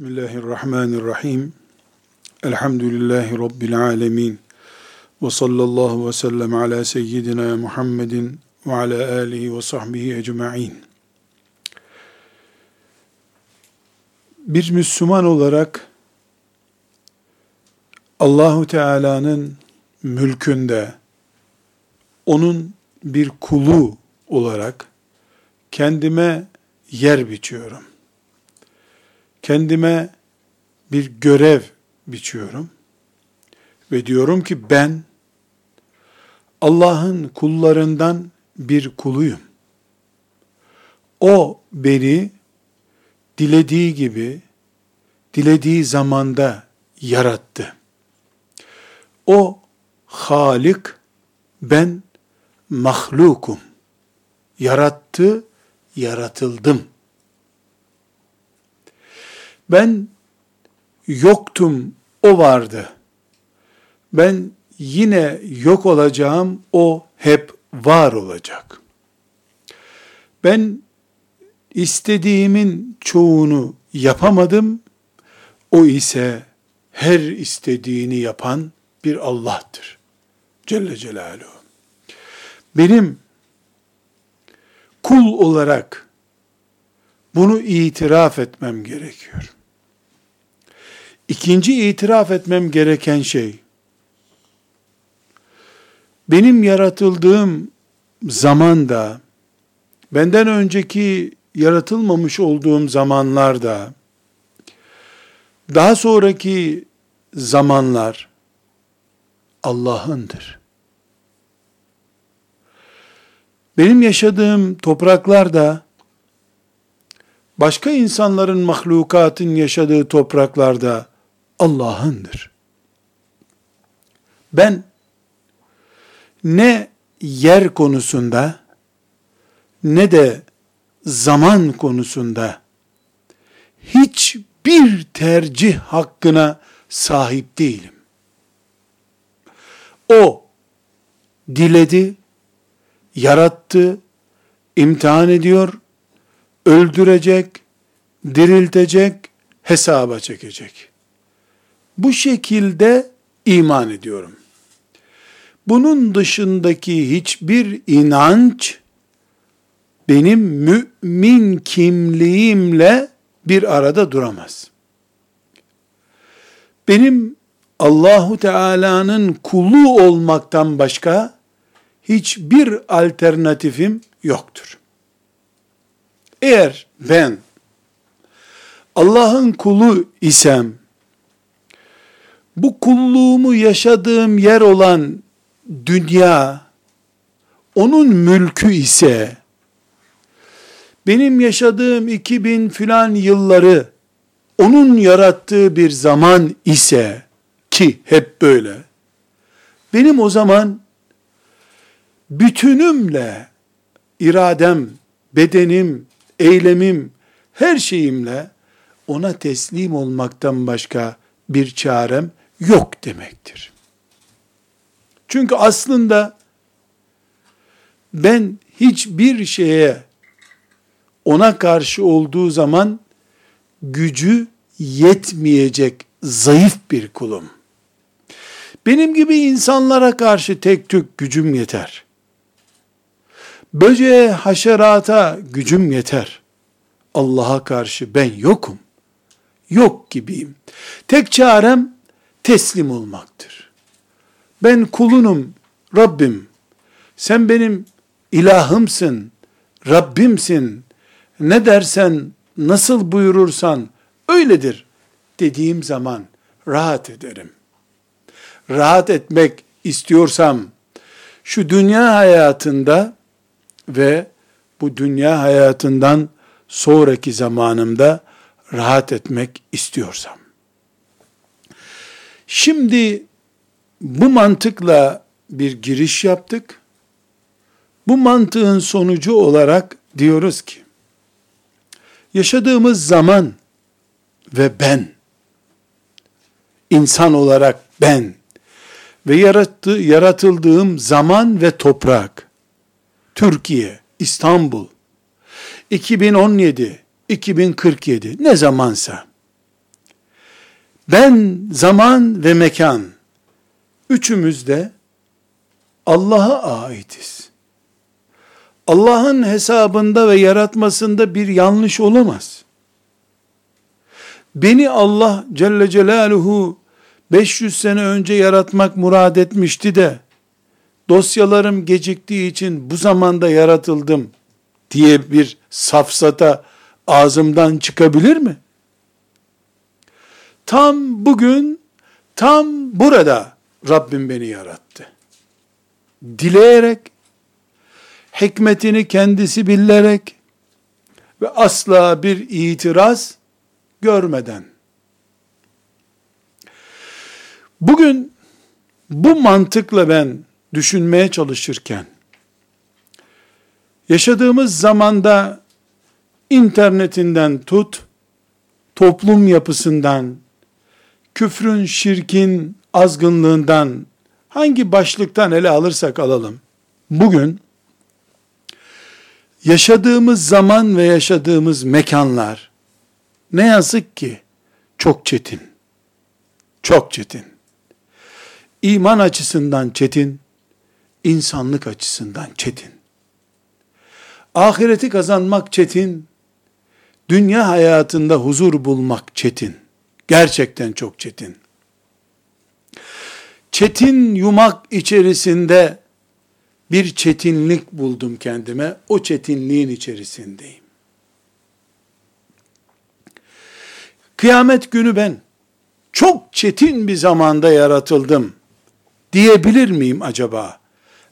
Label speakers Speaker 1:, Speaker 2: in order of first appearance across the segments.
Speaker 1: Bismillahirrahmanirrahim. Elhamdülillahi Rabbil alemin. Ve sallallahu ve sellem ala seyyidina Muhammedin ve ala alihi ve sahbihi ecma'in. Bir Müslüman olarak Allahu Teala'nın mülkünde onun bir kulu olarak kendime yer biçiyorum kendime bir görev biçiyorum ve diyorum ki ben Allah'ın kullarından bir kuluyum. O beni dilediği gibi, dilediği zamanda yarattı. O Halik, ben mahlukum. Yarattı, yaratıldım. Ben yoktum, o vardı. Ben yine yok olacağım, o hep var olacak. Ben istediğimin çoğunu yapamadım, o ise her istediğini yapan bir Allah'tır. Celle Celaluhu. Benim kul olarak bunu itiraf etmem gerekiyor. İkinci itiraf etmem gereken şey, benim yaratıldığım zamanda, benden önceki yaratılmamış olduğum zamanlarda, daha sonraki zamanlar Allah'ındır. Benim yaşadığım topraklar da başka insanların mahlukatın yaşadığı topraklarda Allah'ındır. Ben ne yer konusunda ne de zaman konusunda hiçbir tercih hakkına sahip değilim. O diledi, yarattı, imtihan ediyor, öldürecek, diriltecek, hesaba çekecek. Bu şekilde iman ediyorum. Bunun dışındaki hiçbir inanç benim mümin kimliğimle bir arada duramaz. Benim Allahu Teala'nın kulu olmaktan başka hiçbir alternatifim yoktur. Eğer ben Allah'ın kulu isem bu kulluğumu yaşadığım yer olan dünya, onun mülkü ise, benim yaşadığım 2000 filan yılları, onun yarattığı bir zaman ise, ki hep böyle, benim o zaman, bütünümle, iradem, bedenim, eylemim, her şeyimle, ona teslim olmaktan başka bir çarem yok demektir. Çünkü aslında ben hiçbir şeye ona karşı olduğu zaman gücü yetmeyecek zayıf bir kulum. Benim gibi insanlara karşı tek tük gücüm yeter. Böceğe, haşerata gücüm yeter. Allah'a karşı ben yokum. Yok gibiyim. Tek çarem teslim olmaktır. Ben kulunum Rabbim. Sen benim ilahımsın, Rabbimsin. Ne dersen, nasıl buyurursan öyledir dediğim zaman rahat ederim. Rahat etmek istiyorsam şu dünya hayatında ve bu dünya hayatından sonraki zamanımda rahat etmek istiyorsam Şimdi bu mantıkla bir giriş yaptık. Bu mantığın sonucu olarak diyoruz ki, yaşadığımız zaman ve ben, insan olarak ben ve yarattı, yaratıldığım zaman ve toprak, Türkiye, İstanbul, 2017, 2047 ne zamansa Ben zaman ve mekan üçümüz de Allah'a aitiz. Allah'ın hesabında ve yaratmasında bir yanlış olamaz. Beni Allah Celle Celaluhu 500 sene önce yaratmak murad etmişti de dosyalarım geciktiği için bu zamanda yaratıldım diye bir safsata ağzımdan çıkabilir mi? Tam bugün, tam burada Rabbim beni yarattı. Dileyerek, hikmetini kendisi bilerek ve asla bir itiraz görmeden. Bugün bu mantıkla ben düşünmeye çalışırken, yaşadığımız zamanda internetinden tut, toplum yapısından, küfrün, şirkin, azgınlığından, hangi başlıktan ele alırsak alalım, bugün, yaşadığımız zaman ve yaşadığımız mekanlar, ne yazık ki, çok çetin. Çok çetin. İman açısından çetin, insanlık açısından çetin. Ahireti kazanmak çetin, dünya hayatında huzur bulmak çetin. Gerçekten çok çetin. Çetin yumak içerisinde bir çetinlik buldum kendime. O çetinliğin içerisindeyim. Kıyamet günü ben çok çetin bir zamanda yaratıldım diyebilir miyim acaba?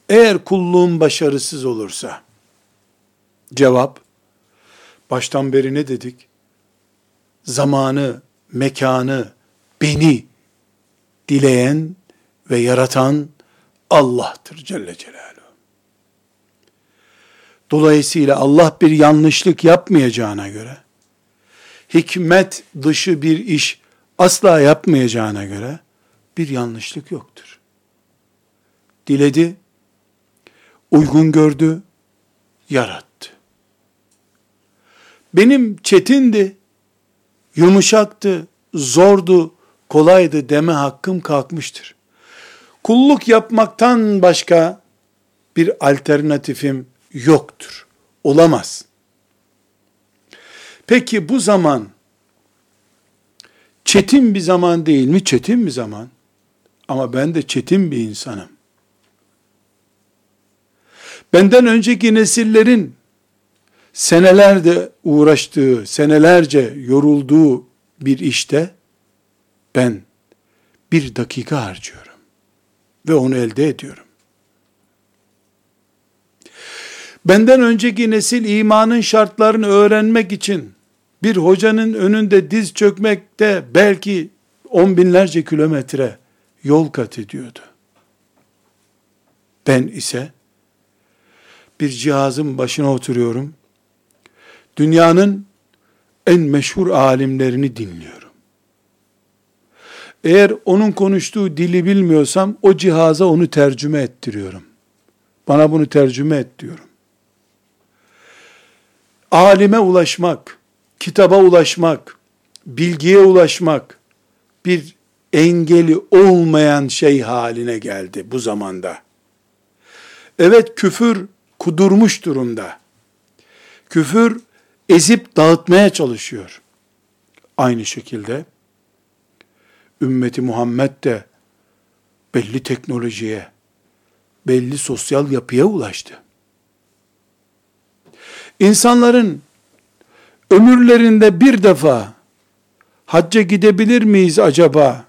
Speaker 1: Eğer kulluğum başarısız olursa. Cevap, baştan beri ne dedik? Zamanı, mekanı, beni dileyen ve yaratan Allah'tır Celle Celaluhu. Dolayısıyla Allah bir yanlışlık yapmayacağına göre, hikmet dışı bir iş asla yapmayacağına göre, bir yanlışlık yoktur. Diledi, uygun gördü, yarattı. Benim çetindi, yumuşaktı, zordu, kolaydı deme hakkım kalkmıştır. Kulluk yapmaktan başka bir alternatifim yoktur. Olamaz. Peki bu zaman çetin bir zaman değil mi? Çetin bir zaman. Ama ben de çetin bir insanım. Benden önceki nesillerin senelerde uğraştığı, senelerce yorulduğu bir işte ben bir dakika harcıyorum ve onu elde ediyorum. Benden önceki nesil imanın şartlarını öğrenmek için bir hocanın önünde diz çökmekte belki on binlerce kilometre yol kat ediyordu. Ben ise bir cihazın başına oturuyorum. Dünyanın en meşhur alimlerini dinliyorum. Eğer onun konuştuğu dili bilmiyorsam o cihaza onu tercüme ettiriyorum. Bana bunu tercüme et diyorum. Alime ulaşmak, kitaba ulaşmak, bilgiye ulaşmak bir engeli olmayan şey haline geldi bu zamanda. Evet küfür kudurmuş durumda. Küfür ezip dağıtmaya çalışıyor. Aynı şekilde ümmeti Muhammed de belli teknolojiye, belli sosyal yapıya ulaştı. İnsanların ömürlerinde bir defa hacca gidebilir miyiz acaba?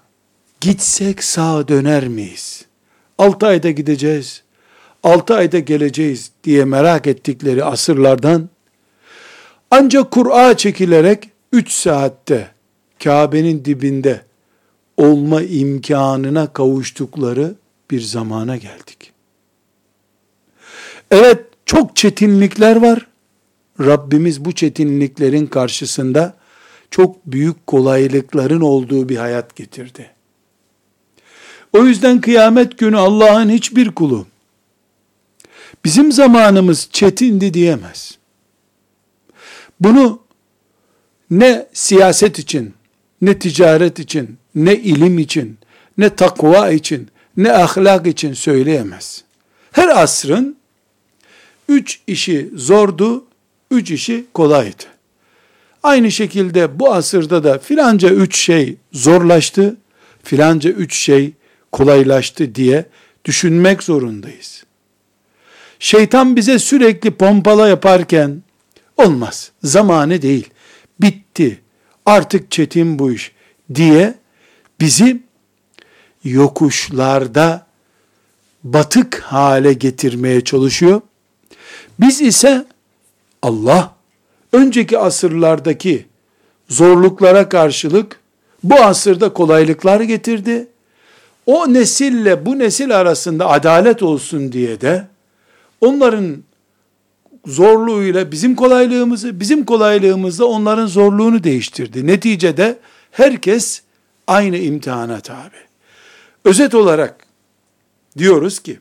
Speaker 1: Gitsek sağa döner miyiz? Altı ayda gideceğiz, altı ayda geleceğiz diye merak ettikleri asırlardan ancak Kur'a çekilerek üç saatte Kabe'nin dibinde olma imkanına kavuştukları bir zamana geldik. Evet çok çetinlikler var. Rabbimiz bu çetinliklerin karşısında çok büyük kolaylıkların olduğu bir hayat getirdi. O yüzden kıyamet günü Allah'ın hiçbir kulu bizim zamanımız çetindi diyemez. Bunu ne siyaset için, ne ticaret için, ne ilim için, ne takva için, ne ahlak için söyleyemez. Her asrın üç işi zordu, üç işi kolaydı. Aynı şekilde bu asırda da filanca üç şey zorlaştı, filanca üç şey kolaylaştı diye düşünmek zorundayız. Şeytan bize sürekli pompala yaparken olmaz, zamanı değil, bitti, artık çetin bu iş diye bizi yokuşlarda batık hale getirmeye çalışıyor. Biz ise Allah önceki asırlardaki zorluklara karşılık bu asırda kolaylıklar getirdi. O nesille bu nesil arasında adalet olsun diye de onların zorluğuyla bizim kolaylığımızı, bizim kolaylığımızla onların zorluğunu değiştirdi. Neticede herkes aynı imtihana tabi. Özet olarak diyoruz ki,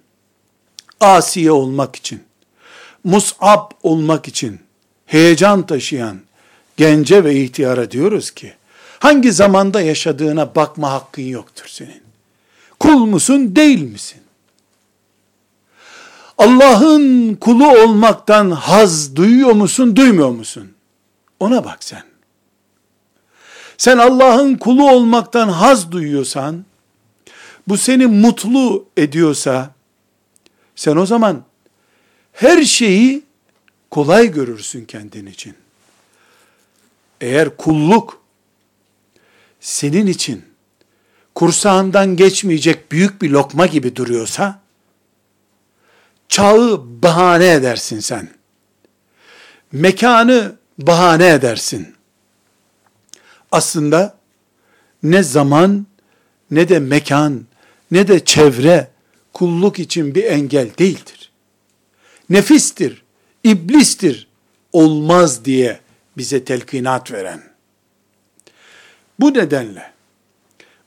Speaker 1: asiye olmak için, mus'ab olmak için, heyecan taşıyan gence ve ihtiyara diyoruz ki, hangi zamanda yaşadığına bakma hakkın yoktur senin. Kul musun, değil misin? Allah'ın kulu olmaktan haz duyuyor musun, duymuyor musun? Ona bak sen. Sen Allah'ın kulu olmaktan haz duyuyorsan, bu seni mutlu ediyorsa, sen o zaman her şeyi kolay görürsün kendin için. Eğer kulluk senin için kursağından geçmeyecek büyük bir lokma gibi duruyorsa, çağı bahane edersin sen. Mekanı bahane edersin. Aslında ne zaman ne de mekan ne de çevre kulluk için bir engel değildir. Nefistir, iblistir, olmaz diye bize telkinat veren. Bu nedenle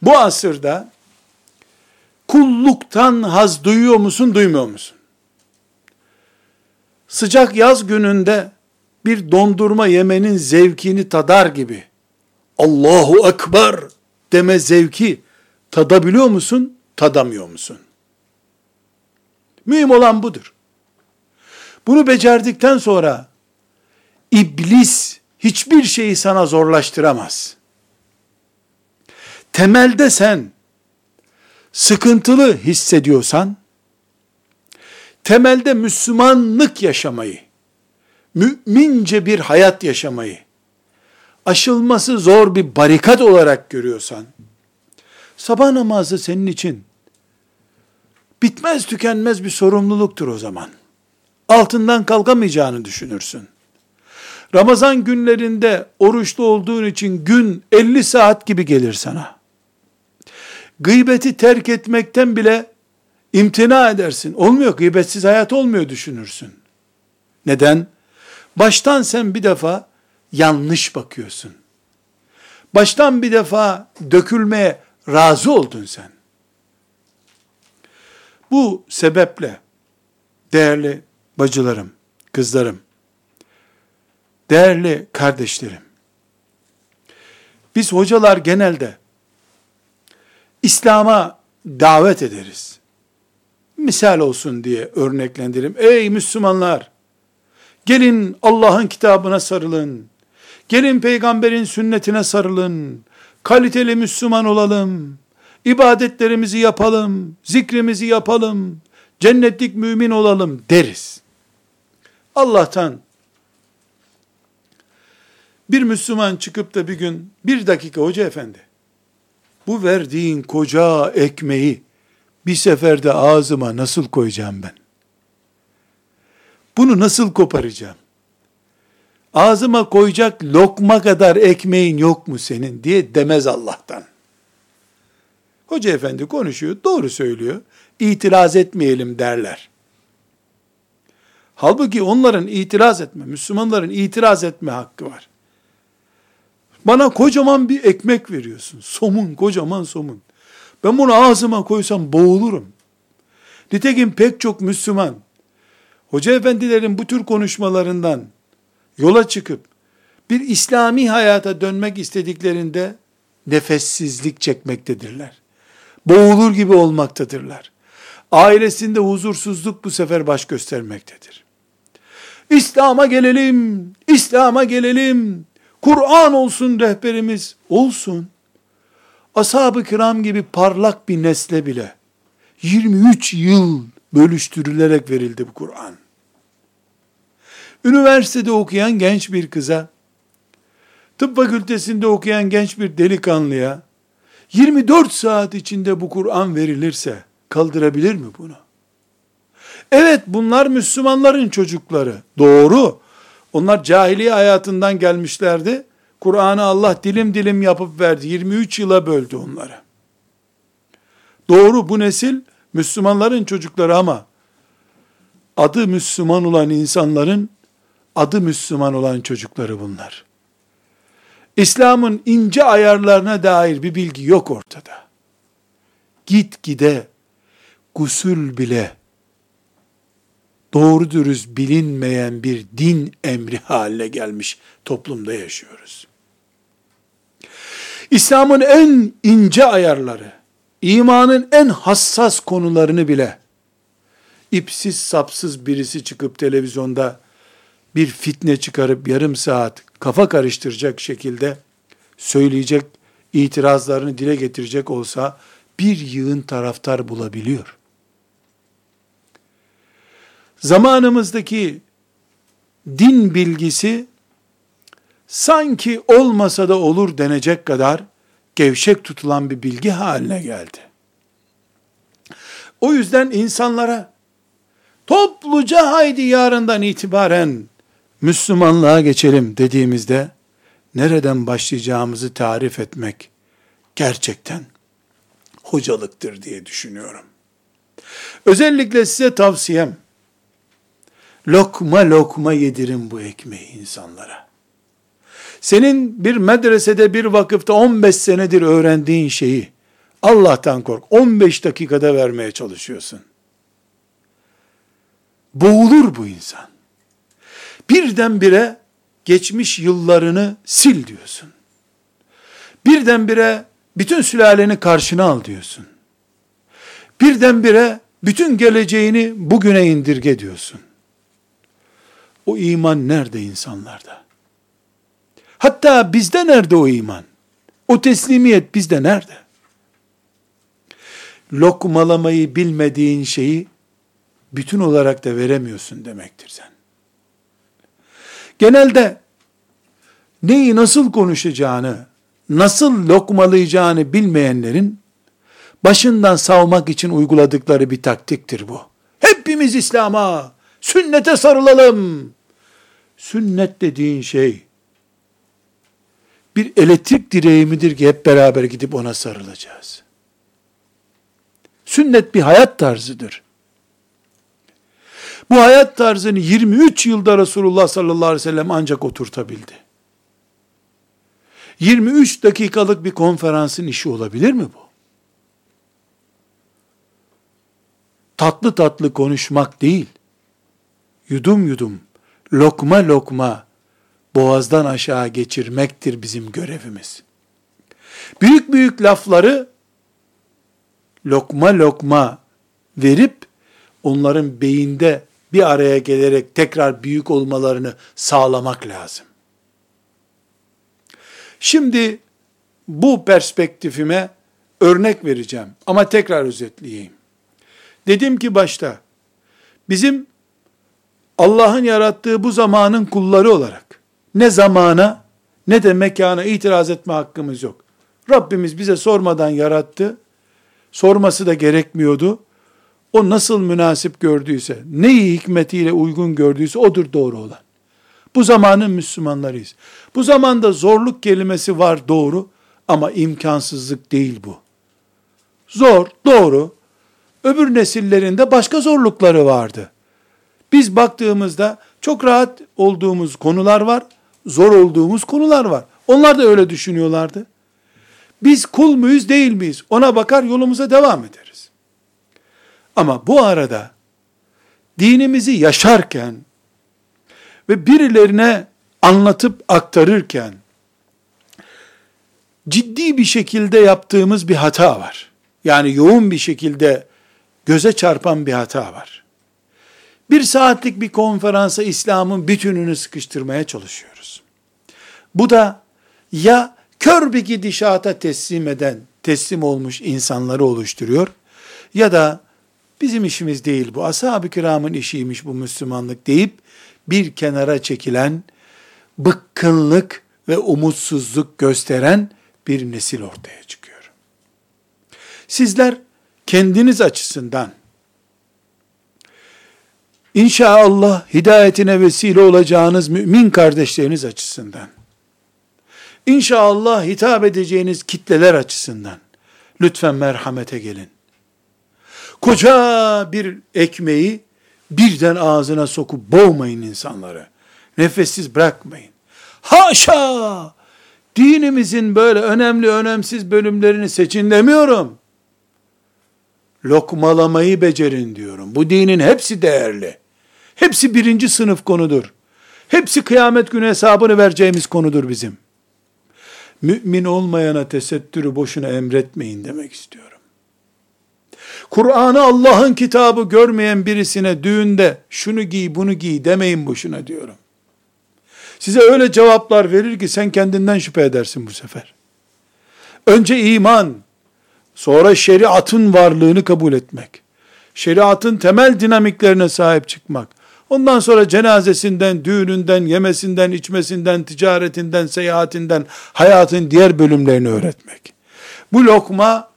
Speaker 1: bu asırda kulluktan haz duyuyor musun, duymuyor musun? Sıcak yaz gününde bir dondurma yemenin zevkini tadar gibi Allahu Ekber deme zevki tadabiliyor musun, tadamıyor musun? Mühim olan budur. Bunu becerdikten sonra iblis hiçbir şeyi sana zorlaştıramaz. Temelde sen sıkıntılı hissediyorsan, temelde Müslümanlık yaşamayı, mümince bir hayat yaşamayı, aşılması zor bir barikat olarak görüyorsan, sabah namazı senin için bitmez tükenmez bir sorumluluktur o zaman. Altından kalkamayacağını düşünürsün. Ramazan günlerinde oruçlu olduğun için gün 50 saat gibi gelir sana. Gıybeti terk etmekten bile imtina edersin. Olmuyor, gıybetsiz hayat olmuyor düşünürsün. Neden? Baştan sen bir defa yanlış bakıyorsun. Baştan bir defa dökülmeye razı oldun sen. Bu sebeple değerli bacılarım, kızlarım, değerli kardeşlerim, biz hocalar genelde İslam'a davet ederiz. Misal olsun diye örneklendirim. Ey Müslümanlar! Gelin Allah'ın kitabına sarılın. Gelin peygamberin sünnetine sarılın. Kaliteli Müslüman olalım. İbadetlerimizi yapalım. Zikrimizi yapalım. Cennetlik mümin olalım deriz. Allah'tan bir Müslüman çıkıp da bir gün bir dakika hoca efendi bu verdiğin koca ekmeği bir seferde ağzıma nasıl koyacağım ben? Bunu nasıl koparacağım? Ağzıma koyacak lokma kadar ekmeğin yok mu senin diye demez Allah'tan. Hoca efendi konuşuyor, doğru söylüyor. İtiraz etmeyelim derler. Halbuki onların itiraz etme, Müslümanların itiraz etme hakkı var. Bana kocaman bir ekmek veriyorsun. Somun, kocaman somun. Ben bunu ağzıma koysam boğulurum. Nitekim pek çok Müslüman, hoca efendilerin bu tür konuşmalarından yola çıkıp, bir İslami hayata dönmek istediklerinde, nefessizlik çekmektedirler. Boğulur gibi olmaktadırlar. Ailesinde huzursuzluk bu sefer baş göstermektedir. İslam'a gelelim, İslam'a gelelim, Kur'an olsun rehberimiz, olsun. Ashab-ı kiram gibi parlak bir nesle bile 23 yıl bölüştürülerek verildi bu Kur'an. Üniversitede okuyan genç bir kıza, tıp fakültesinde okuyan genç bir delikanlıya 24 saat içinde bu Kur'an verilirse kaldırabilir mi bunu? Evet bunlar Müslümanların çocukları. Doğru. Onlar cahiliye hayatından gelmişlerdi. Kur'an'ı Allah dilim dilim yapıp verdi. 23 yıla böldü onları. Doğru bu nesil Müslümanların çocukları ama adı Müslüman olan insanların adı Müslüman olan çocukları bunlar. İslam'ın ince ayarlarına dair bir bilgi yok ortada. Git gide gusül bile doğru dürüst bilinmeyen bir din emri haline gelmiş toplumda yaşıyoruz. İslam'ın en ince ayarları, imanın en hassas konularını bile ipsiz sapsız birisi çıkıp televizyonda bir fitne çıkarıp yarım saat kafa karıştıracak şekilde söyleyecek, itirazlarını dile getirecek olsa bir yığın taraftar bulabiliyor. Zamanımızdaki din bilgisi sanki olmasa da olur denecek kadar gevşek tutulan bir bilgi haline geldi. O yüzden insanlara topluca haydi yarından itibaren Müslümanlığa geçelim dediğimizde nereden başlayacağımızı tarif etmek gerçekten hocalıktır diye düşünüyorum. Özellikle size tavsiyem lokma lokma yedirin bu ekmeği insanlara. Senin bir medresede bir vakıfta 15 senedir öğrendiğin şeyi Allah'tan kork. 15 dakikada vermeye çalışıyorsun. Boğulur bu insan. Birdenbire geçmiş yıllarını sil diyorsun. Birdenbire bütün sülaleni karşına al diyorsun. Birdenbire bütün geleceğini bugüne indirge diyorsun. O iman nerede insanlarda? Hatta bizde nerede o iman? O teslimiyet bizde nerede? Lokmalamayı bilmediğin şeyi bütün olarak da veremiyorsun demektir sen. Genelde neyi nasıl konuşacağını, nasıl lokmalayacağını bilmeyenlerin başından savmak için uyguladıkları bir taktiktir bu. Hepimiz İslam'a, sünnete sarılalım. Sünnet dediğin şey bir elektrik direği midir ki hep beraber gidip ona sarılacağız. Sünnet bir hayat tarzıdır. Bu hayat tarzını 23 yılda Resulullah sallallahu aleyhi ve sellem ancak oturtabildi. 23 dakikalık bir konferansın işi olabilir mi bu? Tatlı tatlı konuşmak değil, yudum yudum, lokma lokma, boğazdan aşağı geçirmektir bizim görevimiz. Büyük büyük lafları lokma lokma verip onların beyinde bir araya gelerek tekrar büyük olmalarını sağlamak lazım. Şimdi bu perspektifime örnek vereceğim ama tekrar özetleyeyim. Dedim ki başta bizim Allah'ın yarattığı bu zamanın kulları olarak ne zamana ne de mekana itiraz etme hakkımız yok. Rabbimiz bize sormadan yarattı. Sorması da gerekmiyordu. O nasıl münasip gördüyse, neyi hikmetiyle uygun gördüyse odur doğru olan. Bu zamanın Müslümanlarıyız. Bu zamanda zorluk kelimesi var doğru ama imkansızlık değil bu. Zor, doğru. Öbür nesillerinde başka zorlukları vardı. Biz baktığımızda çok rahat olduğumuz konular var, zor olduğumuz konular var. Onlar da öyle düşünüyorlardı. Biz kul muyuz değil miyiz? Ona bakar yolumuza devam ederiz. Ama bu arada dinimizi yaşarken ve birilerine anlatıp aktarırken ciddi bir şekilde yaptığımız bir hata var. Yani yoğun bir şekilde göze çarpan bir hata var. Bir saatlik bir konferansa İslam'ın bütününü sıkıştırmaya çalışıyoruz. Bu da ya kör bir gidişata teslim eden, teslim olmuş insanları oluşturuyor ya da bizim işimiz değil bu, ashab-ı kiramın işiymiş bu Müslümanlık deyip bir kenara çekilen, bıkkınlık ve umutsuzluk gösteren bir nesil ortaya çıkıyor. Sizler kendiniz açısından İnşallah hidayetine vesile olacağınız mümin kardeşleriniz açısından, İnşallah hitap edeceğiniz kitleler açısından, lütfen merhamete gelin. Koca bir ekmeği birden ağzına sokup boğmayın insanları. Nefessiz bırakmayın. Haşa! Dinimizin böyle önemli önemsiz bölümlerini seçin demiyorum. Lokmalamayı becerin diyorum. Bu dinin hepsi değerli. Hepsi birinci sınıf konudur. Hepsi kıyamet günü hesabını vereceğimiz konudur bizim. Mümin olmayana tesettürü boşuna emretmeyin demek istiyorum. Kur'an'ı Allah'ın kitabı görmeyen birisine düğünde şunu giy bunu giy demeyin boşuna diyorum. Size öyle cevaplar verir ki sen kendinden şüphe edersin bu sefer. Önce iman, sonra şeriatın varlığını kabul etmek, şeriatın temel dinamiklerine sahip çıkmak, Ondan sonra cenazesinden, düğününden, yemesinden, içmesinden, ticaretinden, seyahatinden, hayatın diğer bölümlerini öğretmek. Bu lokma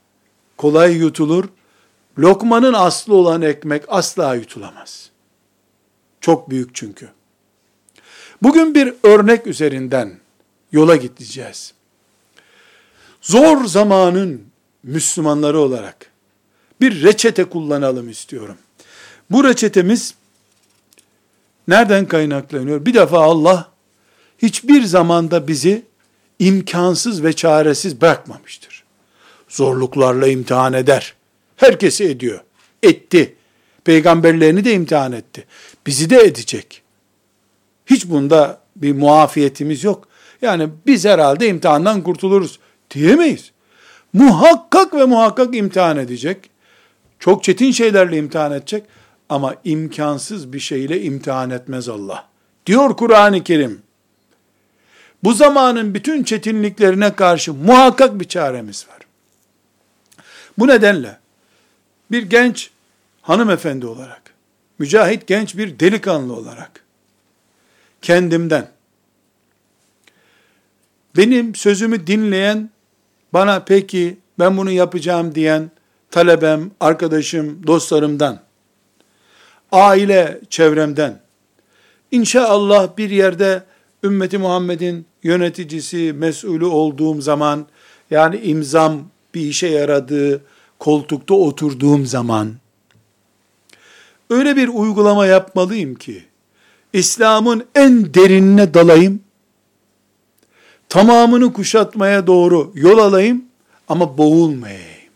Speaker 1: kolay yutulur. Lokmanın aslı olan ekmek asla yutulamaz. Çok büyük çünkü. Bugün bir örnek üzerinden yola gideceğiz. Zor zamanın Müslümanları olarak bir reçete kullanalım istiyorum. Bu reçetemiz Nereden kaynaklanıyor? Bir defa Allah hiçbir zamanda bizi imkansız ve çaresiz bırakmamıştır. Zorluklarla imtihan eder. Herkesi ediyor. Etti. Peygamberlerini de imtihan etti. Bizi de edecek. Hiç bunda bir muafiyetimiz yok. Yani biz herhalde imtihandan kurtuluruz diyemeyiz. Muhakkak ve muhakkak imtihan edecek. Çok çetin şeylerle imtihan edecek. Ama imkansız bir şeyle imtihan etmez Allah. Diyor Kur'an-ı Kerim. Bu zamanın bütün çetinliklerine karşı muhakkak bir çaremiz var. Bu nedenle bir genç hanımefendi olarak, mücahit genç bir delikanlı olarak kendimden benim sözümü dinleyen bana peki ben bunu yapacağım diyen talebem, arkadaşım, dostlarımdan aile çevremden, İnşallah bir yerde ümmeti Muhammed'in yöneticisi, mesulü olduğum zaman, yani imzam bir işe yaradığı, koltukta oturduğum zaman, öyle bir uygulama yapmalıyım ki, İslam'ın en derinine dalayım, tamamını kuşatmaya doğru yol alayım, ama boğulmayayım.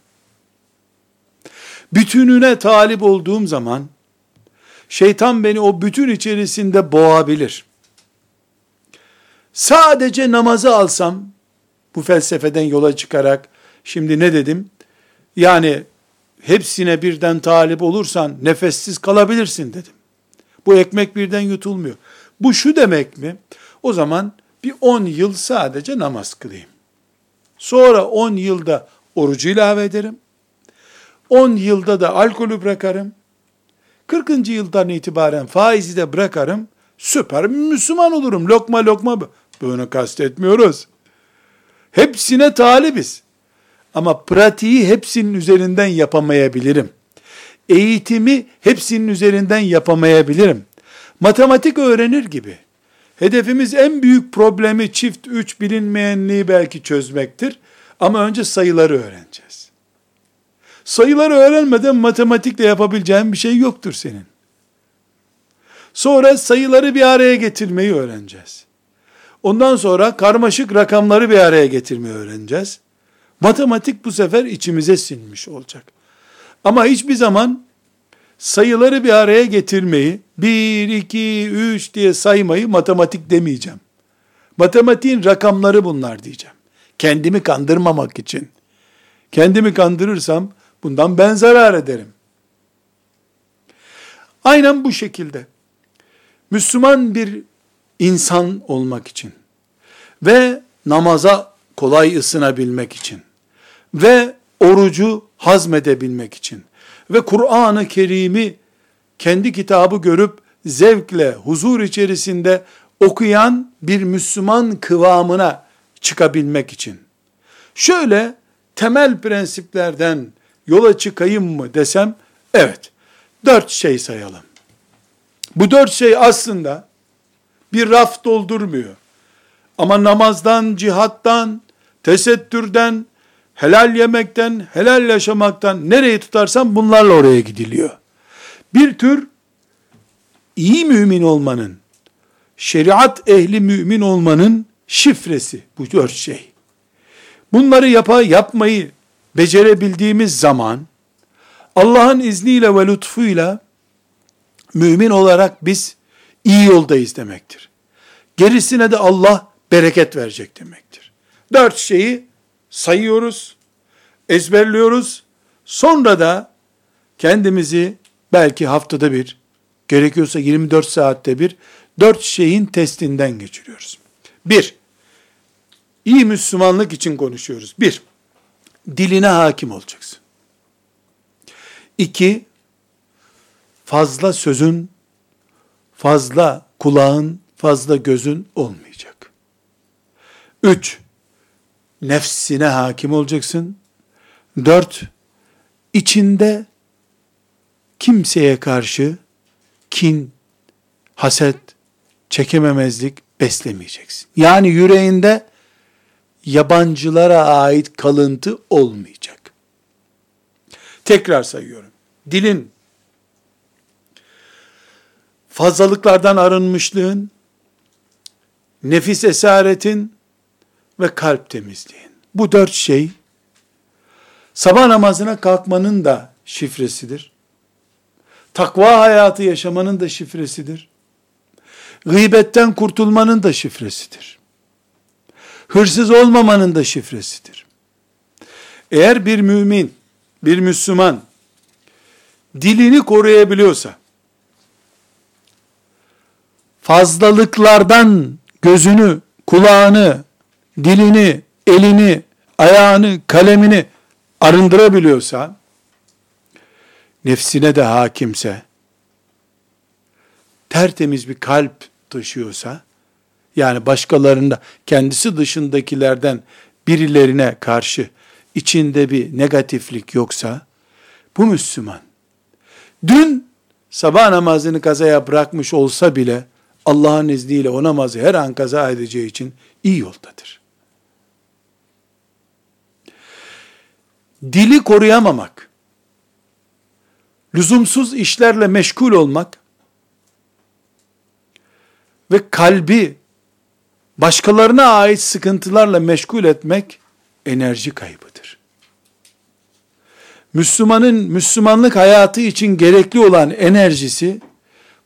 Speaker 1: Bütününe talip olduğum zaman, Şeytan beni o bütün içerisinde boğabilir. Sadece namazı alsam, bu felsefeden yola çıkarak, şimdi ne dedim? Yani hepsine birden talip olursan nefessiz kalabilirsin dedim. Bu ekmek birden yutulmuyor. Bu şu demek mi? O zaman bir 10 yıl sadece namaz kılayım. Sonra 10 yılda orucu ilave ederim. 10 yılda da alkolü bırakarım. 40. yıldan itibaren faizi de bırakarım, süper Müslüman olurum. Lokma lokma. Bunu kastetmiyoruz. Hepsine talibiz. Ama pratiği hepsinin üzerinden yapamayabilirim. Eğitimi hepsinin üzerinden yapamayabilirim. Matematik öğrenir gibi. Hedefimiz en büyük problemi çift üç bilinmeyenliği belki çözmektir. Ama önce sayıları öğreneceğiz. Sayıları öğrenmeden matematikle yapabileceğin bir şey yoktur senin. Sonra sayıları bir araya getirmeyi öğreneceğiz. Ondan sonra karmaşık rakamları bir araya getirmeyi öğreneceğiz. Matematik bu sefer içimize sinmiş olacak. Ama hiçbir zaman sayıları bir araya getirmeyi, 1, 2, 3 diye saymayı matematik demeyeceğim. Matematiğin rakamları bunlar diyeceğim. Kendimi kandırmamak için. Kendimi kandırırsam bundan ben zarar ederim. Aynen bu şekilde. Müslüman bir insan olmak için ve namaza kolay ısınabilmek için ve orucu hazmedebilmek için ve Kur'an-ı Kerim'i kendi kitabı görüp zevkle, huzur içerisinde okuyan bir Müslüman kıvamına çıkabilmek için. Şöyle temel prensiplerden yola çıkayım mı desem, evet, dört şey sayalım. Bu dört şey aslında bir raf doldurmuyor. Ama namazdan, cihattan, tesettürden, helal yemekten, helal yaşamaktan nereyi tutarsan bunlarla oraya gidiliyor. Bir tür iyi mümin olmanın, şeriat ehli mümin olmanın şifresi bu dört şey. Bunları yapa, yapmayı becerebildiğimiz zaman Allah'ın izniyle ve lütfuyla mümin olarak biz iyi yoldayız demektir. Gerisine de Allah bereket verecek demektir. Dört şeyi sayıyoruz, ezberliyoruz. Sonra da kendimizi belki haftada bir, gerekiyorsa 24 saatte bir, dört şeyin testinden geçiriyoruz. Bir, iyi Müslümanlık için konuşuyoruz. Bir, diline hakim olacaksın. İki, fazla sözün, fazla kulağın, fazla gözün olmayacak. Üç, nefsine hakim olacaksın. Dört, içinde kimseye karşı kin, haset, çekememezlik beslemeyeceksin. Yani yüreğinde yabancılara ait kalıntı olmayacak. Tekrar sayıyorum. Dilin fazlalıklardan arınmışlığın, nefis esaretin ve kalp temizliğin. Bu dört şey sabah namazına kalkmanın da şifresidir. Takva hayatı yaşamanın da şifresidir. Gıybetten kurtulmanın da şifresidir. Hırsız olmamanın da şifresidir. Eğer bir mümin, bir Müslüman dilini koruyabiliyorsa, fazlalıklardan gözünü, kulağını, dilini, elini, ayağını, kalemini arındırabiliyorsa, nefsine de hakimse, tertemiz bir kalp taşıyorsa, yani başkalarında, kendisi dışındakilerden birilerine karşı içinde bir negatiflik yoksa, bu Müslüman. Dün sabah namazını kazaya bırakmış olsa bile, Allah'ın izniyle o namazı her an kaza edeceği için iyi yoldadır. Dili koruyamamak, lüzumsuz işlerle meşgul olmak ve kalbi başkalarına ait sıkıntılarla meşgul etmek enerji kaybıdır. Müslümanın Müslümanlık hayatı için gerekli olan enerjisi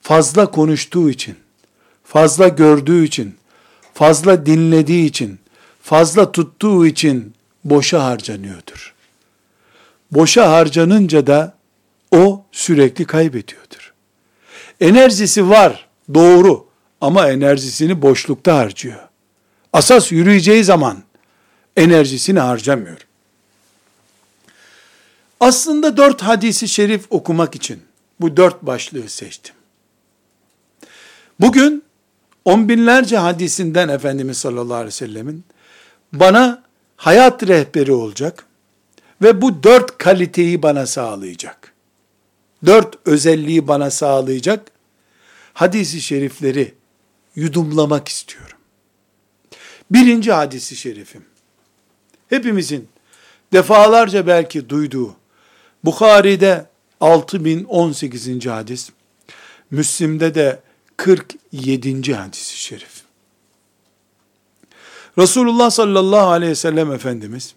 Speaker 1: fazla konuştuğu için, fazla gördüğü için, fazla dinlediği için, fazla tuttuğu için boşa harcanıyordur. Boşa harcanınca da o sürekli kaybediyordur. Enerjisi var, doğru ama enerjisini boşlukta harcıyor. Asas yürüyeceği zaman enerjisini harcamıyor. Aslında dört hadisi şerif okumak için bu dört başlığı seçtim. Bugün on binlerce hadisinden Efendimiz sallallahu aleyhi ve sellemin bana hayat rehberi olacak ve bu dört kaliteyi bana sağlayacak. Dört özelliği bana sağlayacak hadisi şerifleri yudumlamak istiyorum. Birinci hadisi şerifim. Hepimizin defalarca belki duyduğu Bukhari'de 6018. hadis, Müslim'de de 47. hadisi şerif. Resulullah sallallahu aleyhi ve sellem Efendimiz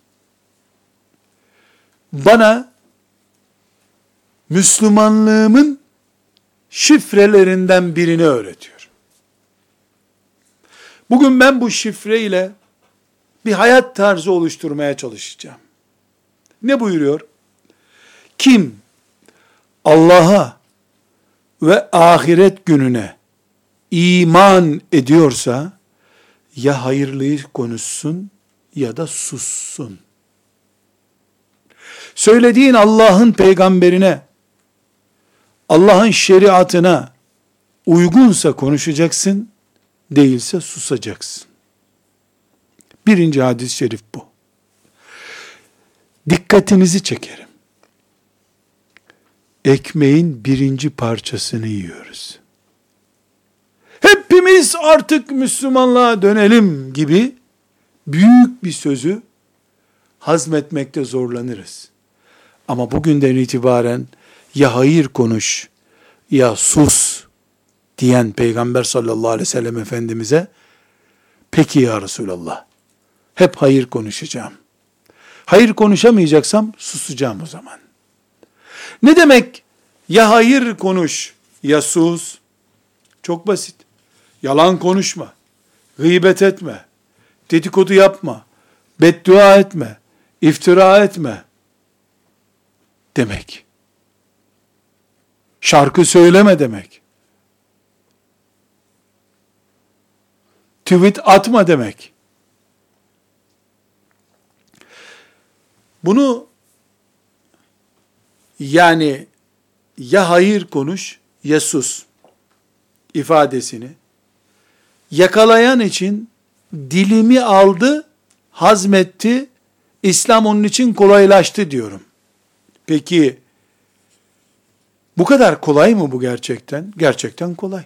Speaker 1: bana Müslümanlığımın şifrelerinden birini öğretiyor. Bugün ben bu şifre ile bir hayat tarzı oluşturmaya çalışacağım. Ne buyuruyor? Kim Allah'a ve ahiret gününe iman ediyorsa ya hayırlıyı konuşsun ya da sussun. Söylediğin Allah'ın peygamberine, Allah'ın şeriatına uygunsa konuşacaksın, değilse susacaksın. Birinci hadis-i şerif bu. Dikkatinizi çekerim. Ekmeğin birinci parçasını yiyoruz. Hepimiz artık Müslümanlığa dönelim gibi büyük bir sözü hazmetmekte zorlanırız. Ama bugünden itibaren ya hayır konuş ya sus diyen Peygamber sallallahu aleyhi ve sellem Efendimiz'e peki ya Resulallah hep hayır konuşacağım. Hayır konuşamayacaksam susacağım o zaman. Ne demek ya hayır konuş ya sus? Çok basit. Yalan konuşma. Gıybet etme. Dedikodu yapma. Beddua etme. iftira etme. Demek. Şarkı söyleme demek. Tweet atma demek. Bunu yani ya hayır konuş ya sus ifadesini yakalayan için dilimi aldı, hazmetti, İslam onun için kolaylaştı diyorum. Peki bu kadar kolay mı bu gerçekten? Gerçekten kolay.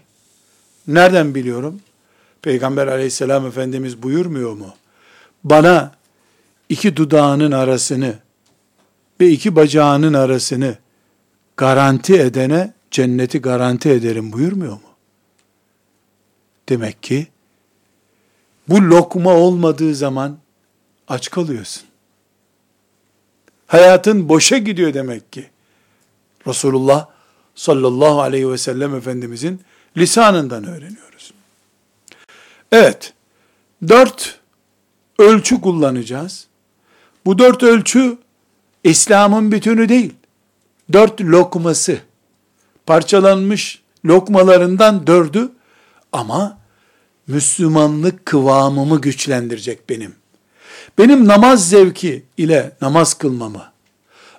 Speaker 1: Nereden biliyorum? Peygamber aleyhisselam Efendimiz buyurmuyor mu? Bana iki dudağının arasını ve iki bacağının arasını garanti edene cenneti garanti ederim buyurmuyor mu? Demek ki bu lokma olmadığı zaman aç kalıyorsun. Hayatın boşa gidiyor demek ki. Resulullah sallallahu aleyhi ve sellem Efendimizin lisanından öğreniyoruz. Evet, dört ölçü kullanacağız. Bu dört ölçü İslam'ın bütünü değil. Dört lokması. Parçalanmış lokmalarından dördü ama Müslümanlık kıvamımı güçlendirecek benim. Benim namaz zevki ile namaz kılmamı,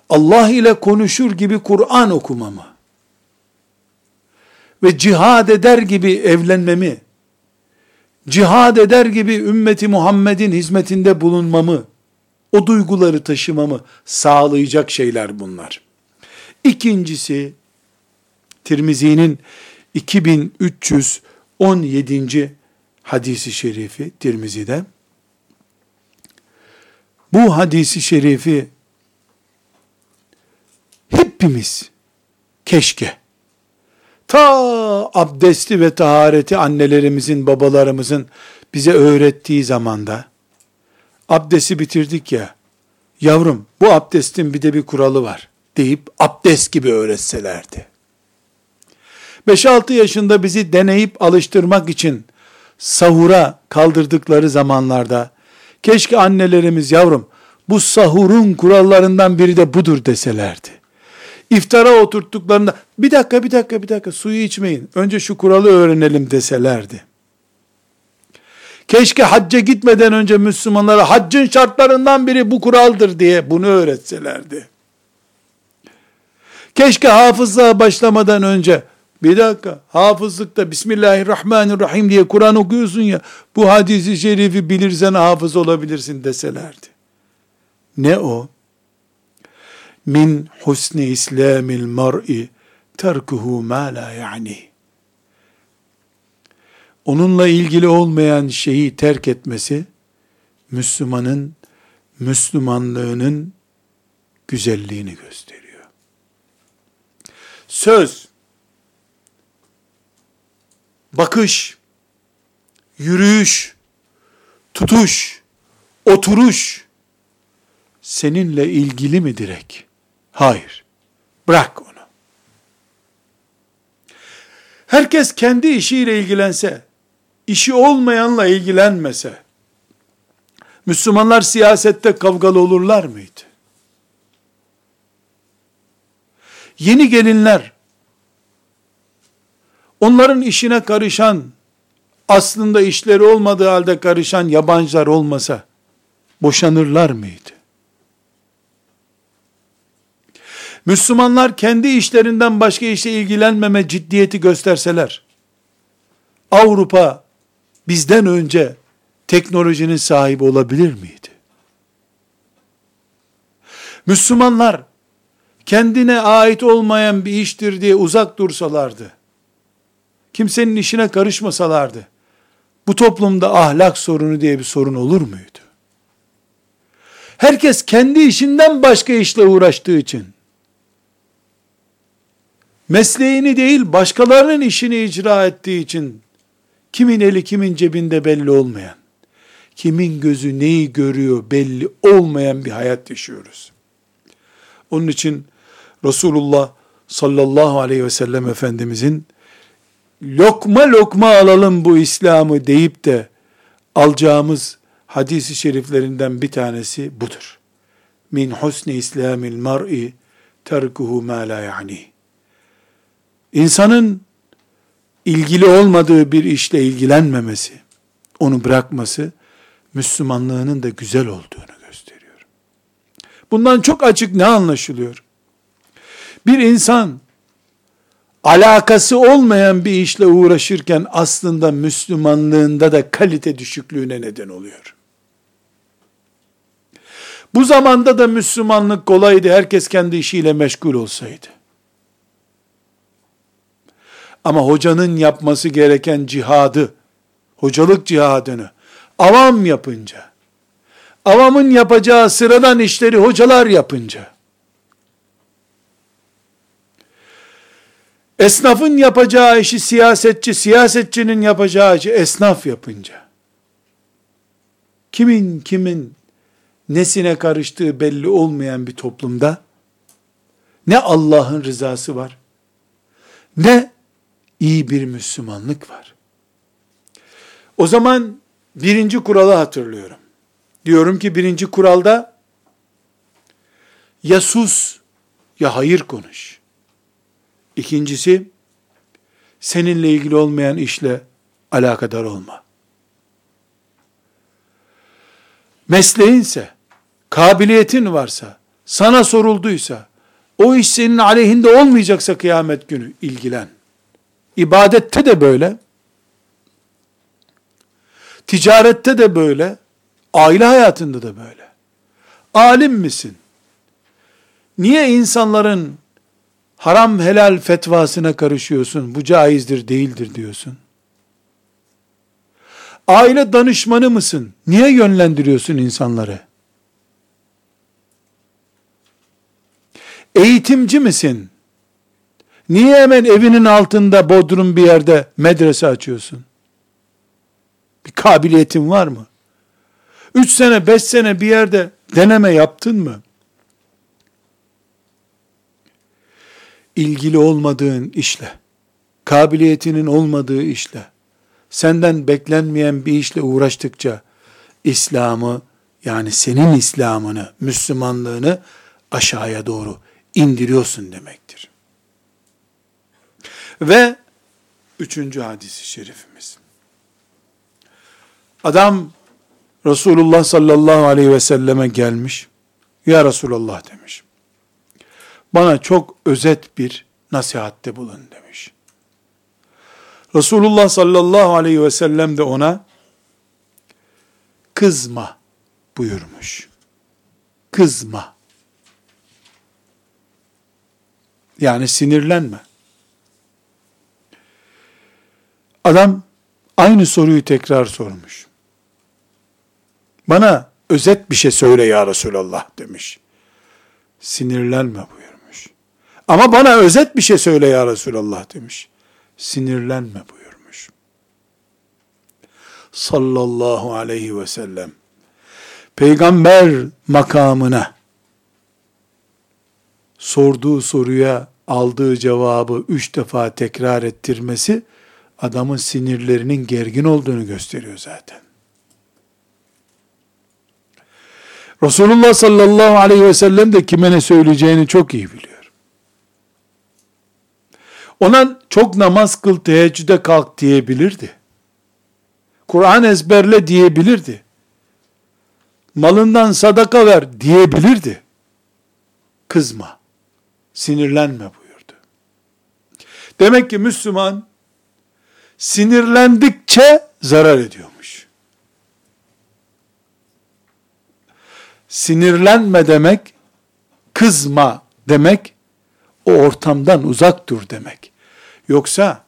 Speaker 1: Allah ile konuşur gibi Kur'an okumamı ve cihad eder gibi evlenmemi, cihad eder gibi ümmeti Muhammed'in hizmetinde bulunmamı, o duyguları taşımamı sağlayacak şeyler bunlar. İkincisi, Tirmizi'nin 2317. hadisi şerifi Tirmizi'de. Bu hadisi şerifi hepimiz keşke ta abdesti ve tahareti annelerimizin, babalarımızın bize öğrettiği zamanda abdesti bitirdik ya, yavrum bu abdestin bir de bir kuralı var deyip abdest gibi öğretselerdi. 5-6 yaşında bizi deneyip alıştırmak için sahura kaldırdıkları zamanlarda keşke annelerimiz yavrum bu sahurun kurallarından biri de budur deselerdi. İftara oturttuklarında bir dakika bir dakika bir dakika suyu içmeyin. Önce şu kuralı öğrenelim deselerdi. Keşke hacca gitmeden önce Müslümanlara haccın şartlarından biri bu kuraldır diye bunu öğretselerdi. Keşke hafızlığa başlamadan önce bir dakika hafızlıkta Bismillahirrahmanirrahim diye Kur'an okuyorsun ya bu hadisi şerifi bilirsen hafız olabilirsin deselerdi. Ne o? Min husni islamil mar'i terkuhu ma la yani onunla ilgili olmayan şeyi terk etmesi, Müslümanın, Müslümanlığının güzelliğini gösteriyor. Söz, bakış, yürüyüş, tutuş, oturuş, seninle ilgili mi direkt? Hayır. Bırak onu. Herkes kendi işiyle ilgilense, işi olmayanla ilgilenmese, Müslümanlar siyasette kavgalı olurlar mıydı? Yeni gelinler, onların işine karışan, aslında işleri olmadığı halde karışan yabancılar olmasa, boşanırlar mıydı? Müslümanlar kendi işlerinden başka işe ilgilenmeme ciddiyeti gösterseler, Avrupa bizden önce teknolojinin sahibi olabilir miydi? Müslümanlar kendine ait olmayan bir iştir diye uzak dursalardı, kimsenin işine karışmasalardı, bu toplumda ahlak sorunu diye bir sorun olur muydu? Herkes kendi işinden başka işle uğraştığı için, mesleğini değil başkalarının işini icra ettiği için, kimin eli kimin cebinde belli olmayan, kimin gözü neyi görüyor belli olmayan bir hayat yaşıyoruz. Onun için Resulullah sallallahu aleyhi ve sellem Efendimizin lokma lokma alalım bu İslam'ı deyip de alacağımız hadisi şeriflerinden bir tanesi budur. Min husni islamil mar'i terkuhu ma la yani. İnsanın ilgili olmadığı bir işle ilgilenmemesi, onu bırakması, Müslümanlığının da güzel olduğunu gösteriyor. Bundan çok açık ne anlaşılıyor? Bir insan alakası olmayan bir işle uğraşırken aslında Müslümanlığında da kalite düşüklüğüne neden oluyor. Bu zamanda da Müslümanlık kolaydı. Herkes kendi işiyle meşgul olsaydı. Ama hocanın yapması gereken cihadı, hocalık cihadını avam yapınca, avamın yapacağı sıradan işleri hocalar yapınca, esnafın yapacağı işi siyasetçi, siyasetçinin yapacağı işi esnaf yapınca, kimin kimin nesine karıştığı belli olmayan bir toplumda, ne Allah'ın rızası var, ne iyi bir Müslümanlık var. O zaman birinci kuralı hatırlıyorum. Diyorum ki birinci kuralda ya sus ya hayır konuş. İkincisi seninle ilgili olmayan işle alakadar olma. Mesleğinse, kabiliyetin varsa, sana sorulduysa, o iş senin aleyhinde olmayacaksa kıyamet günü ilgilen. İbadette de böyle. Ticarette de böyle. Aile hayatında da böyle. Alim misin? Niye insanların haram helal fetvasına karışıyorsun? Bu caizdir değildir diyorsun. Aile danışmanı mısın? Niye yönlendiriyorsun insanları? Eğitimci misin? Niye hemen evinin altında bodrum bir yerde medrese açıyorsun? Bir kabiliyetin var mı? Üç sene, beş sene bir yerde deneme yaptın mı? İlgili olmadığın işle, kabiliyetinin olmadığı işle, senden beklenmeyen bir işle uğraştıkça, İslam'ı, yani senin İslam'ını, Müslümanlığını aşağıya doğru indiriyorsun demektir. Ve üçüncü hadisi şerifimiz. Adam Resulullah sallallahu aleyhi ve selleme gelmiş. Ya Resulullah demiş. Bana çok özet bir nasihatte bulun demiş. Resulullah sallallahu aleyhi ve sellem de ona kızma buyurmuş. Kızma. Yani sinirlenme. Adam aynı soruyu tekrar sormuş. Bana özet bir şey söyle ya Resulallah demiş. Sinirlenme buyurmuş. Ama bana özet bir şey söyle ya Resulallah demiş. Sinirlenme buyurmuş. Sallallahu aleyhi ve sellem. Peygamber makamına sorduğu soruya aldığı cevabı üç defa tekrar ettirmesi adamın sinirlerinin gergin olduğunu gösteriyor zaten. Resulullah sallallahu aleyhi ve sellem de kime ne söyleyeceğini çok iyi biliyor. Ona çok namaz kıl, teheccüde kalk diyebilirdi. Kur'an ezberle diyebilirdi. Malından sadaka ver diyebilirdi. Kızma, sinirlenme buyurdu. Demek ki Müslüman sinirlendikçe zarar ediyormuş. Sinirlenme demek, kızma demek, o ortamdan uzak dur demek. Yoksa,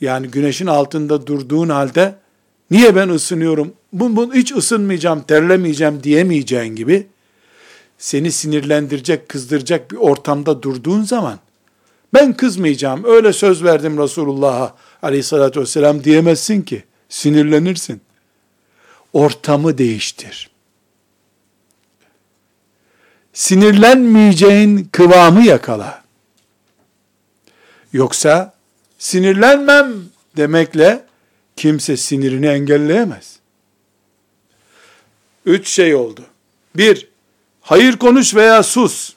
Speaker 1: yani güneşin altında durduğun halde, niye ben ısınıyorum, bu, bu hiç ısınmayacağım, terlemeyeceğim diyemeyeceğin gibi, seni sinirlendirecek, kızdıracak bir ortamda durduğun zaman, ben kızmayacağım, öyle söz verdim Resulullah'a aleyhissalatü vesselam diyemezsin ki, sinirlenirsin. Ortamı değiştir. Sinirlenmeyeceğin kıvamı yakala. Yoksa sinirlenmem demekle kimse sinirini engelleyemez. Üç şey oldu. Bir, hayır konuş veya sus.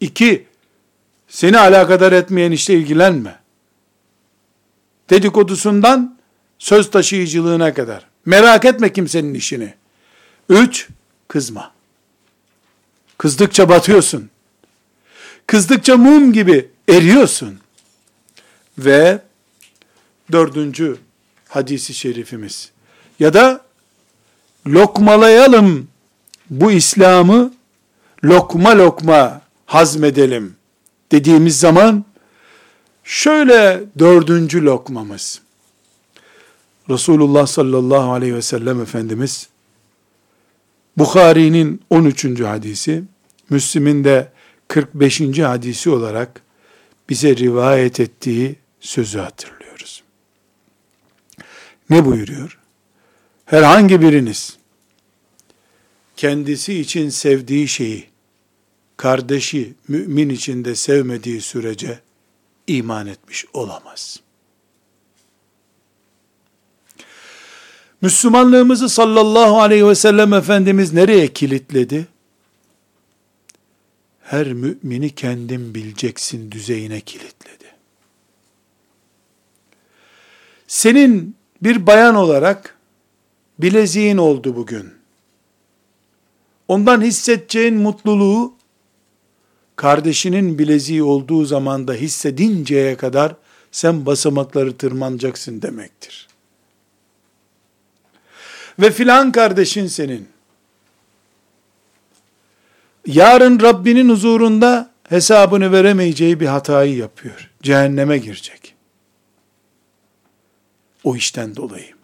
Speaker 1: İki, seni alakadar etmeyen işle ilgilenme. Dedikodusundan söz taşıyıcılığına kadar. Merak etme kimsenin işini. Üç, kızma. Kızdıkça batıyorsun. Kızdıkça mum gibi eriyorsun. Ve dördüncü hadisi şerifimiz. Ya da lokmalayalım bu İslam'ı lokma lokma hazmedelim dediğimiz zaman şöyle dördüncü lokmamız. Resulullah sallallahu aleyhi ve sellem Efendimiz Bukhari'nin 13. hadisi, Müslim'in de 45. hadisi olarak bize rivayet ettiği sözü hatırlıyoruz. Ne buyuruyor? Herhangi biriniz kendisi için sevdiği şeyi kardeşi mümin içinde sevmediği sürece iman etmiş olamaz. Müslümanlığımızı sallallahu aleyhi ve sellem Efendimiz nereye kilitledi? Her mümini kendin bileceksin düzeyine kilitledi. Senin bir bayan olarak bileziğin oldu bugün. Ondan hissedeceğin mutluluğu kardeşinin bileziği olduğu zamanda hissedinceye kadar sen basamakları tırmanacaksın demektir. Ve filan kardeşin senin. Yarın Rabbinin huzurunda hesabını veremeyeceği bir hatayı yapıyor. Cehenneme girecek. O işten dolayı.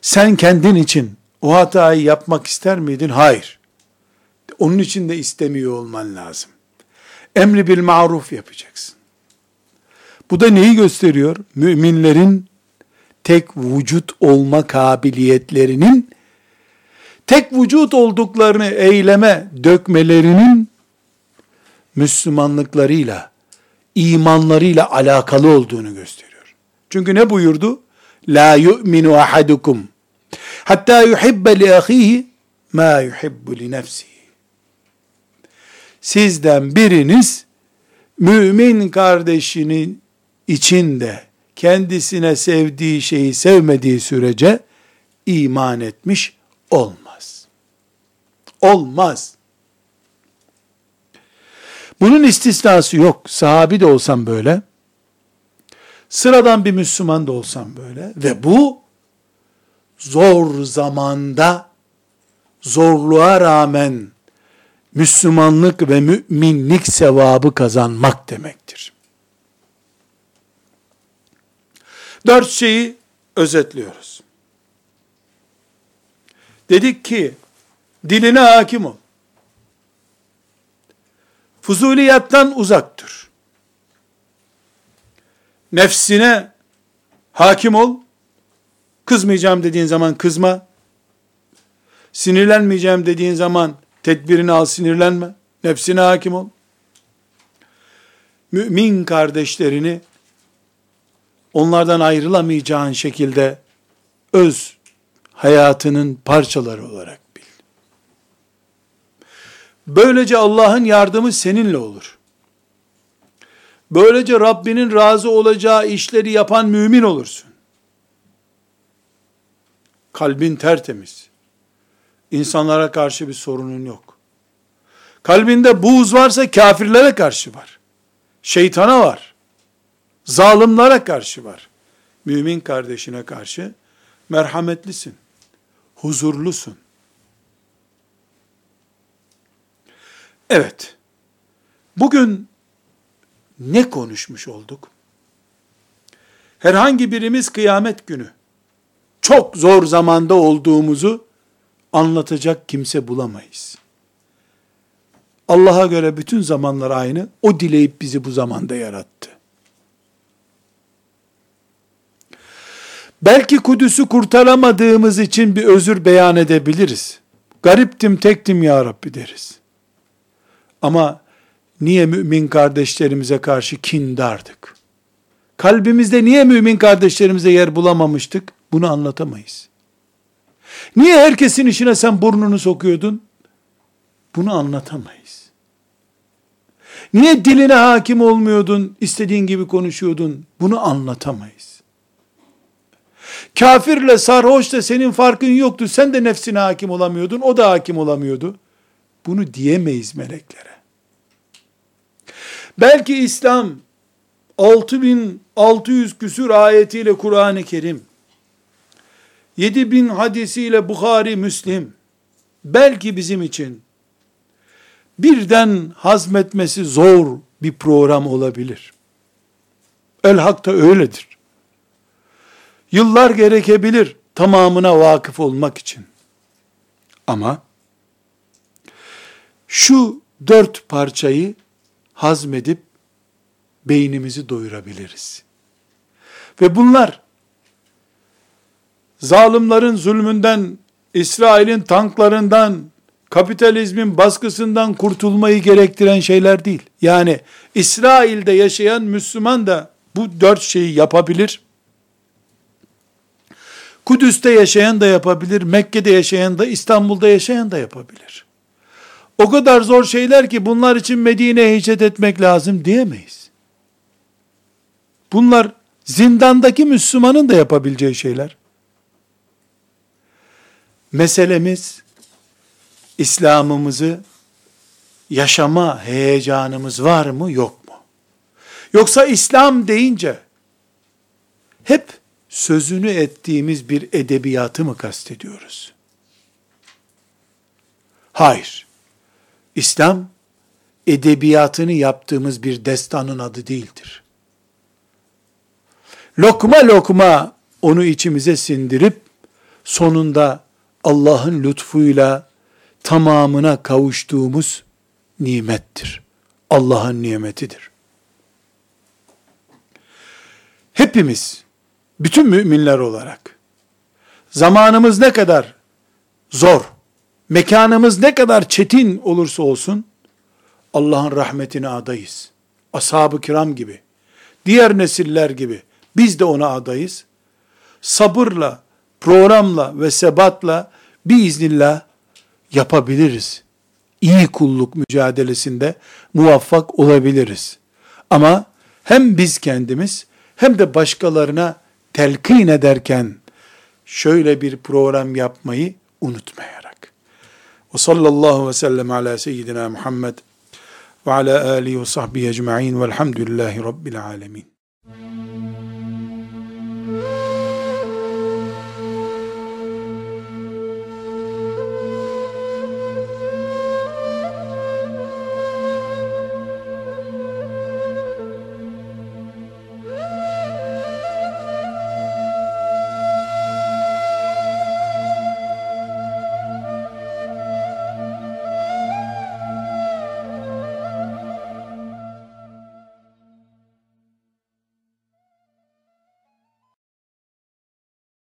Speaker 1: Sen kendin için o hatayı yapmak ister miydin? Hayır. Onun için de istemiyor olman lazım. Emri bil maruf yapacaksın. Bu da neyi gösteriyor? Müminlerin tek vücut olma kabiliyetlerinin tek vücut olduklarını eyleme dökmelerinin Müslümanlıklarıyla, imanlarıyla alakalı olduğunu gösteriyor. Çünkü ne buyurdu? La yu'minu ahadukum hatta yuhibbe li ahihi ma yuhibbu li nefsihi sizden biriniz mümin kardeşinin içinde kendisine sevdiği şeyi sevmediği sürece iman etmiş olmaz. Olmaz. Bunun istisnası yok. Sahabi de olsam böyle. Sıradan bir Müslüman da olsam böyle. Ve bu zor zamanda zorluğa rağmen Müslümanlık ve müminlik sevabı kazanmak demektir. Dört şeyi özetliyoruz. Dedik ki, diline hakim ol. Fuzuliyattan uzak dur. Nefsine hakim ol. Kızmayacağım dediğin zaman kızma. Sinirlenmeyeceğim dediğin zaman Tedbirini al sinirlenme. Nefsine hakim ol. Mümin kardeşlerini onlardan ayrılamayacağın şekilde öz hayatının parçaları olarak bil. Böylece Allah'ın yardımı seninle olur. Böylece Rabbinin razı olacağı işleri yapan mümin olursun. Kalbin tertemiz. İnsanlara karşı bir sorunun yok. Kalbinde buğz varsa kafirlere karşı var. Şeytana var. Zalimlere karşı var. Mümin kardeşine karşı merhametlisin. Huzurlusun. Evet. Bugün ne konuşmuş olduk? Herhangi birimiz kıyamet günü çok zor zamanda olduğumuzu anlatacak kimse bulamayız. Allah'a göre bütün zamanlar aynı. O dileyip bizi bu zamanda yarattı. Belki Kudüs'ü kurtaramadığımız için bir özür beyan edebiliriz. Gariptim tektim ya Rabbi deriz. Ama niye mümin kardeşlerimize karşı kindardık? Kalbimizde niye mümin kardeşlerimize yer bulamamıştık? Bunu anlatamayız. Niye herkesin işine sen burnunu sokuyordun? Bunu anlatamayız. Niye diline hakim olmuyordun, istediğin gibi konuşuyordun? Bunu anlatamayız. Kafirle sarhoşla senin farkın yoktu. Sen de nefsine hakim olamıyordun, o da hakim olamıyordu. Bunu diyemeyiz meleklere. Belki İslam 6600 küsür ayetiyle Kur'an-ı Kerim 7000 hadisiyle Bukhari, Müslim belki bizim için birden hazmetmesi zor bir program olabilir. El Hak da öyledir. Yıllar gerekebilir tamamına vakıf olmak için. Ama şu dört parçayı hazmedip beynimizi doyurabiliriz. Ve bunlar zalimlerin zulmünden, İsrail'in tanklarından, kapitalizmin baskısından kurtulmayı gerektiren şeyler değil. Yani İsrail'de yaşayan Müslüman da bu dört şeyi yapabilir. Kudüs'te yaşayan da yapabilir, Mekke'de yaşayan da, İstanbul'da yaşayan da yapabilir. O kadar zor şeyler ki bunlar için Medine'ye hicret etmek lazım diyemeyiz. Bunlar zindandaki Müslümanın da yapabileceği şeyler. Meselemiz İslam'ımızı yaşama heyecanımız var mı yok mu? Yoksa İslam deyince hep sözünü ettiğimiz bir edebiyatı mı kastediyoruz? Hayır. İslam edebiyatını yaptığımız bir destanın adı değildir. Lokma lokma onu içimize sindirip sonunda Allah'ın lütfuyla tamamına kavuştuğumuz nimettir. Allah'ın nimetidir. Hepimiz, bütün müminler olarak, zamanımız ne kadar zor, mekanımız ne kadar çetin olursa olsun, Allah'ın rahmetine adayız. Ashab-ı kiram gibi, diğer nesiller gibi, biz de ona adayız. Sabırla, programla ve sebatla biiznillah yapabiliriz. İyi kulluk mücadelesinde muvaffak olabiliriz. Ama hem biz kendimiz hem de başkalarına telkin ederken şöyle bir program yapmayı unutmayarak. Ve sallallahu ve sellem ala seyyidina Muhammed ve ala alihi ve sahbihi ecma'in velhamdülillahi rabbil alemin.